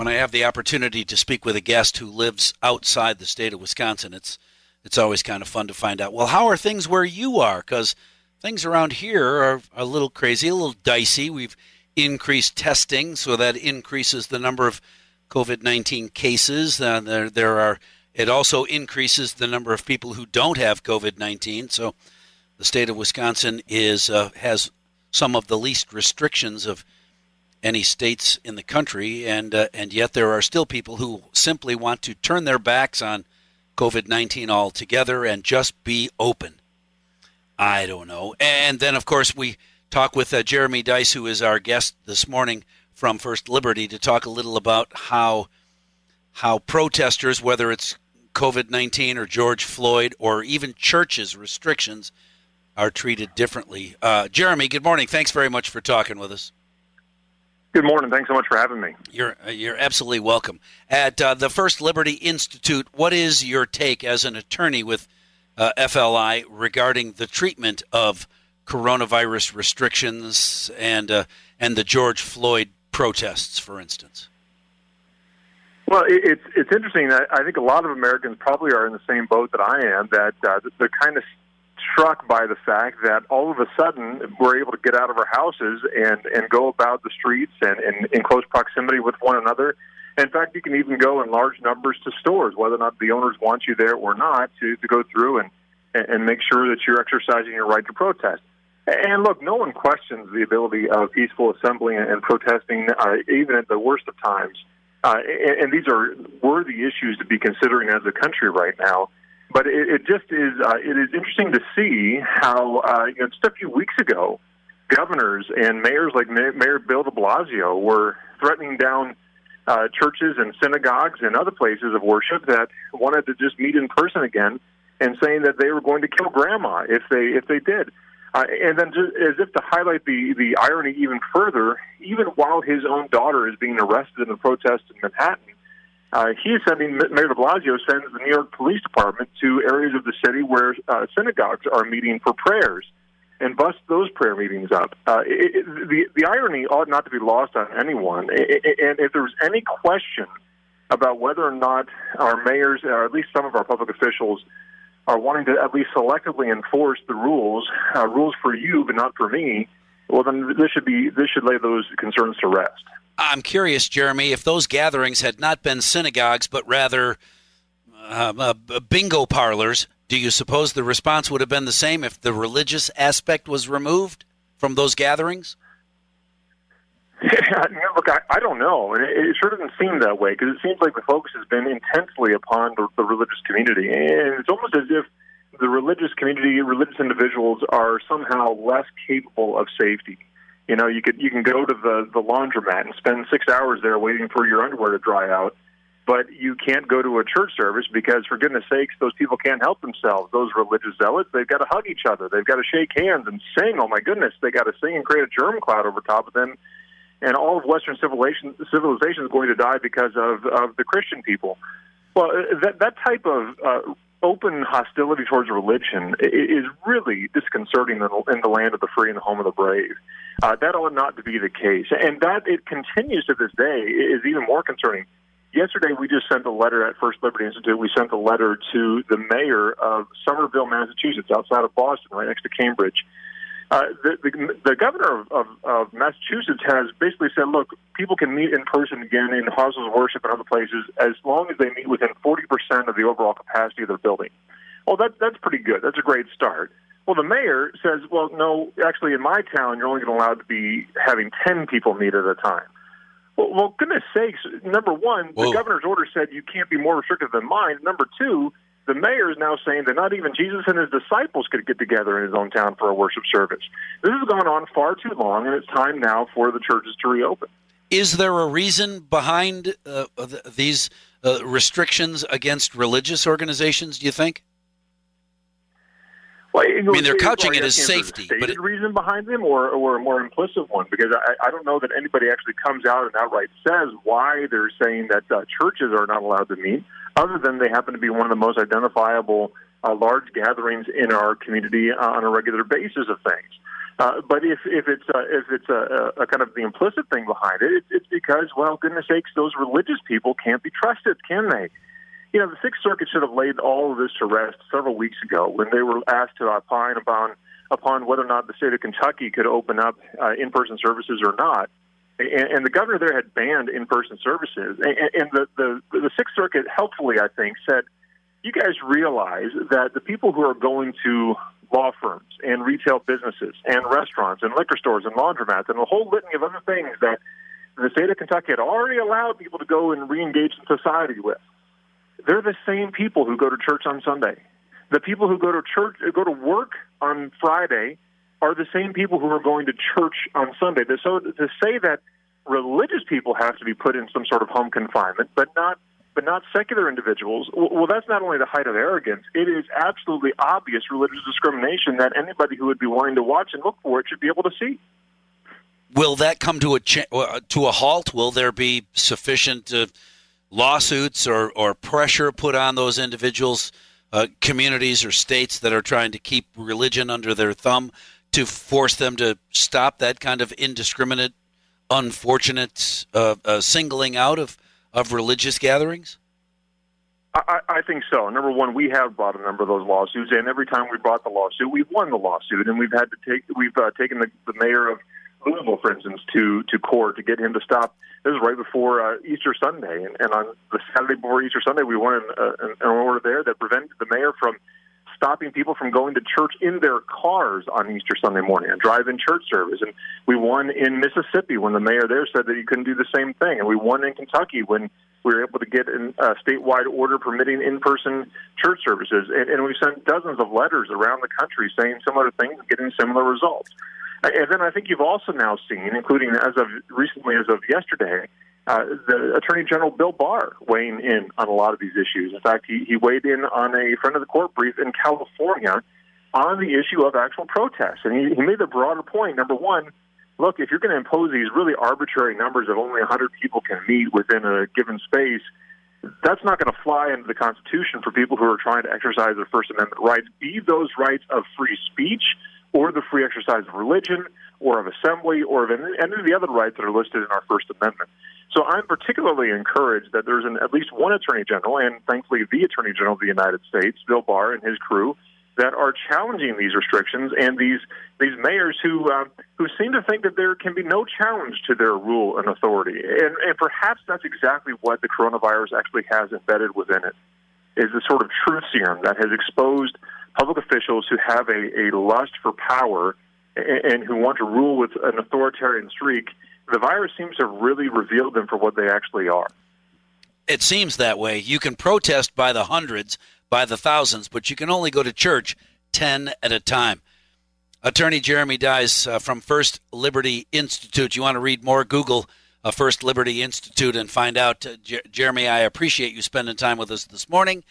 when I have the opportunity to speak with a guest who lives outside the state of Wisconsin, it's it's always kind of fun to find out. Well, how are things where you are? Because things around here are a little crazy, a little dicey. We've increased testing, so that increases the number of COVID nineteen cases. Uh, there there are. It also increases the number of people who don't have COVID nineteen. So, the state of Wisconsin is uh, has some of the least restrictions of any states in the country, and uh, and yet there are still people who simply want to turn their backs on COVID nineteen altogether and just be open. I don't know. And then, of course, we talk with uh, Jeremy Dys, who is our guest this morning from First Liberty, to talk a little about how how protesters, whether it's COVID nineteen or George Floyd or even churches restrictions, are treated differently. Uh, Jeremy, good morning. Thanks very much for talking with us. Good morning. Thanks so much for having me. You're uh, you're absolutely welcome. At uh, the First Liberty Institute, what is your take as an attorney with uh, FLI regarding the treatment of coronavirus restrictions and uh, and the George Floyd protests, for instance? Well, it's it's interesting. I think a lot of Americans probably are in the same boat that I am. That uh, they're kind of struck by the fact that all of a sudden we're able to get out of our houses and, and go about the streets and, and in close proximity with one another. In fact, you can even go in large numbers to stores, whether or not the owners want you there or not, to, to go through and, and make sure that you're exercising your right to protest. And look, no one questions the ability of peaceful assembly and protesting, uh, even at the worst of times. Uh, and, and these are worthy issues to be considering as a country right now but it, it just is uh, it is interesting to see how uh, you know, just a few weeks ago, governors and mayors like Mayor Bill De Blasio were threatening down uh, churches and synagogues and other places of worship that wanted to just meet in person again, and saying that they were going to kill grandma if they if they did. Uh, and then, just as if to highlight the the irony even further, even while his own daughter is being arrested in the protest in Manhattan, uh, he is sending Mayor De Blasio sends the New York Police Department to areas of the city where uh, synagogues are meeting for prayers, and bust those prayer meetings up. Uh, it, it, the the irony ought not to be lost on anyone. It, and if there was any question about whether or not our mayors, or at least some of our public officials, are wanting to at least selectively enforce the rules, uh, rules for you but not for me, well then this should be this should lay those concerns to rest. I'm curious, Jeremy, if those gatherings had not been synagogues, but rather uh, uh, bingo parlors, do you suppose the response would have been the same if the religious aspect was removed from those gatherings? Yeah, look, I, I don't know. It, it sure doesn't seem that way because it seems like the focus has been intensely upon the, the religious community, and it's almost as if the religious community, religious individuals, are somehow less capable of safety you know, you could you can go to the the laundromat and spend six hours there waiting for your underwear to dry out, but you can't go to a church service because, for goodness sakes, those people can't help themselves. Those religious zealots, they've got to hug each other, they've got to shake hands and sing. Oh my goodness, they got to sing and create a germ cloud over top of them, and all of Western civilization civilization is going to die because of of the Christian people. Well, that that type of uh, open hostility towards religion is really disconcerting in the land of the free and the home of the brave. Uh, that ought not to be the case, and that it continues to this day is even more concerning. Yesterday, we just sent a letter at First Liberty Institute. We sent a letter to the mayor of Somerville, Massachusetts, outside of Boston, right next to Cambridge. Uh, the, the, the governor of, of, of Massachusetts has basically said, look, people can meet in person again in houses of worship and other places as long as they meet within 40% of the overall capacity of their building. Well, that, that's pretty good. That's a great start. Well, the mayor says, well, no, actually, in my town, you're only going to allow to be having 10 people meet at a time. Well, well goodness sakes, number one, Whoa. the governor's order said you can't be more restrictive than mine. Number two, the mayor is now saying that not even Jesus and his disciples could get together in his own town for a worship service. This has gone on far too long, and it's time now for the churches to reopen. Is there a reason behind uh, these uh, restrictions against religious organizations, do you think? Well, I mean, they're couching it as safety, but it, reason behind them, or or a more implicit one, because I, I don't know that anybody actually comes out and outright says why they're saying that uh, churches are not allowed to meet other than they happen to be one of the most identifiable uh, large gatherings in our community uh, on a regular basis of things. Uh, but if if it's uh, if it's a, a, kind of the implicit thing behind it, it's, it's because well, goodness sakes, those religious people can't be trusted, can they? You know, the Sixth Circuit should have laid all of this to rest several weeks ago when they were asked to opine upon upon whether or not the state of Kentucky could open up uh, in-person services or not. And, and the governor there had banned in-person services, and, and the, the the Sixth Circuit helpfully, I think, said, "You guys realize that the people who are going to law firms and retail businesses and restaurants and liquor stores and laundromats and a whole litany of other things that the state of Kentucky had already allowed people to go and re-engage in society with. They're the same people who go to church on Sunday. The people who go to church, go to work on Friday, are the same people who are going to church on Sunday. So to say that religious people have to be put in some sort of home confinement, but not but not secular individuals, well, that's not only the height of arrogance, it is absolutely obvious religious discrimination that anybody who would be willing to watch and look for it should be able to see. Will that come to a cha- uh, to a halt? Will there be sufficient uh, lawsuits or, or pressure put on those individuals, uh, communities, or states that are trying to keep religion under their thumb to force them to stop that kind of indiscriminate, unfortunate uh, uh, singling out of of religious gatherings? I, I think so. Number one, we have brought a number of those lawsuits, and every time we brought the lawsuit, we've won the lawsuit, and we've had to take we've uh, taken the, the mayor of Louisville, for instance, to to court to get him to stop. This was right before uh, Easter Sunday, and, and on the Saturday before Easter Sunday, we won an, uh, an order there that prevented the mayor from stopping people from going to church in their cars on Easter Sunday morning, a drive-in church service. And we won in Mississippi when the mayor there said that he couldn't do the same thing. And we won in Kentucky when we were able to get a statewide order permitting in-person church services. And, and we sent dozens of letters around the country saying similar things getting similar results. And then I think you've also now seen, including as of recently as of yesterday, uh, the Attorney General Bill Barr weighing in on a lot of these issues. In fact, he, he weighed in on a friend of the court brief in California on the issue of actual protests. And he, he made the broader point. Number one, look, if you're going to impose these really arbitrary numbers of only 100 people can meet within a given space, that's not going to fly into the Constitution for people who are trying to exercise their First Amendment rights, be those rights of free speech or the free exercise of religion or of assembly or of any of the other rights that are listed in our First Amendment. So I'm particularly encouraged that there's an, at least one Attorney General, and thankfully the Attorney General of the United States, Bill Barr and his crew, that are challenging these restrictions and these these mayors who uh, who seem to think that there can be no challenge to their rule and authority. And, and perhaps that's exactly what the coronavirus actually has embedded within it, is a sort of truth serum that has exposed public officials who have a, a lust for power and, and who want to rule with an authoritarian streak the virus seems to have really revealed them for what they actually are. It seems that way. You can protest by the hundreds, by the thousands, but you can only go to church 10 at a time. Attorney Jeremy Dys uh, from First Liberty Institute. You want to read more? Google uh, First Liberty Institute and find out. Uh, Jeremy, I appreciate you spending time with us this morning.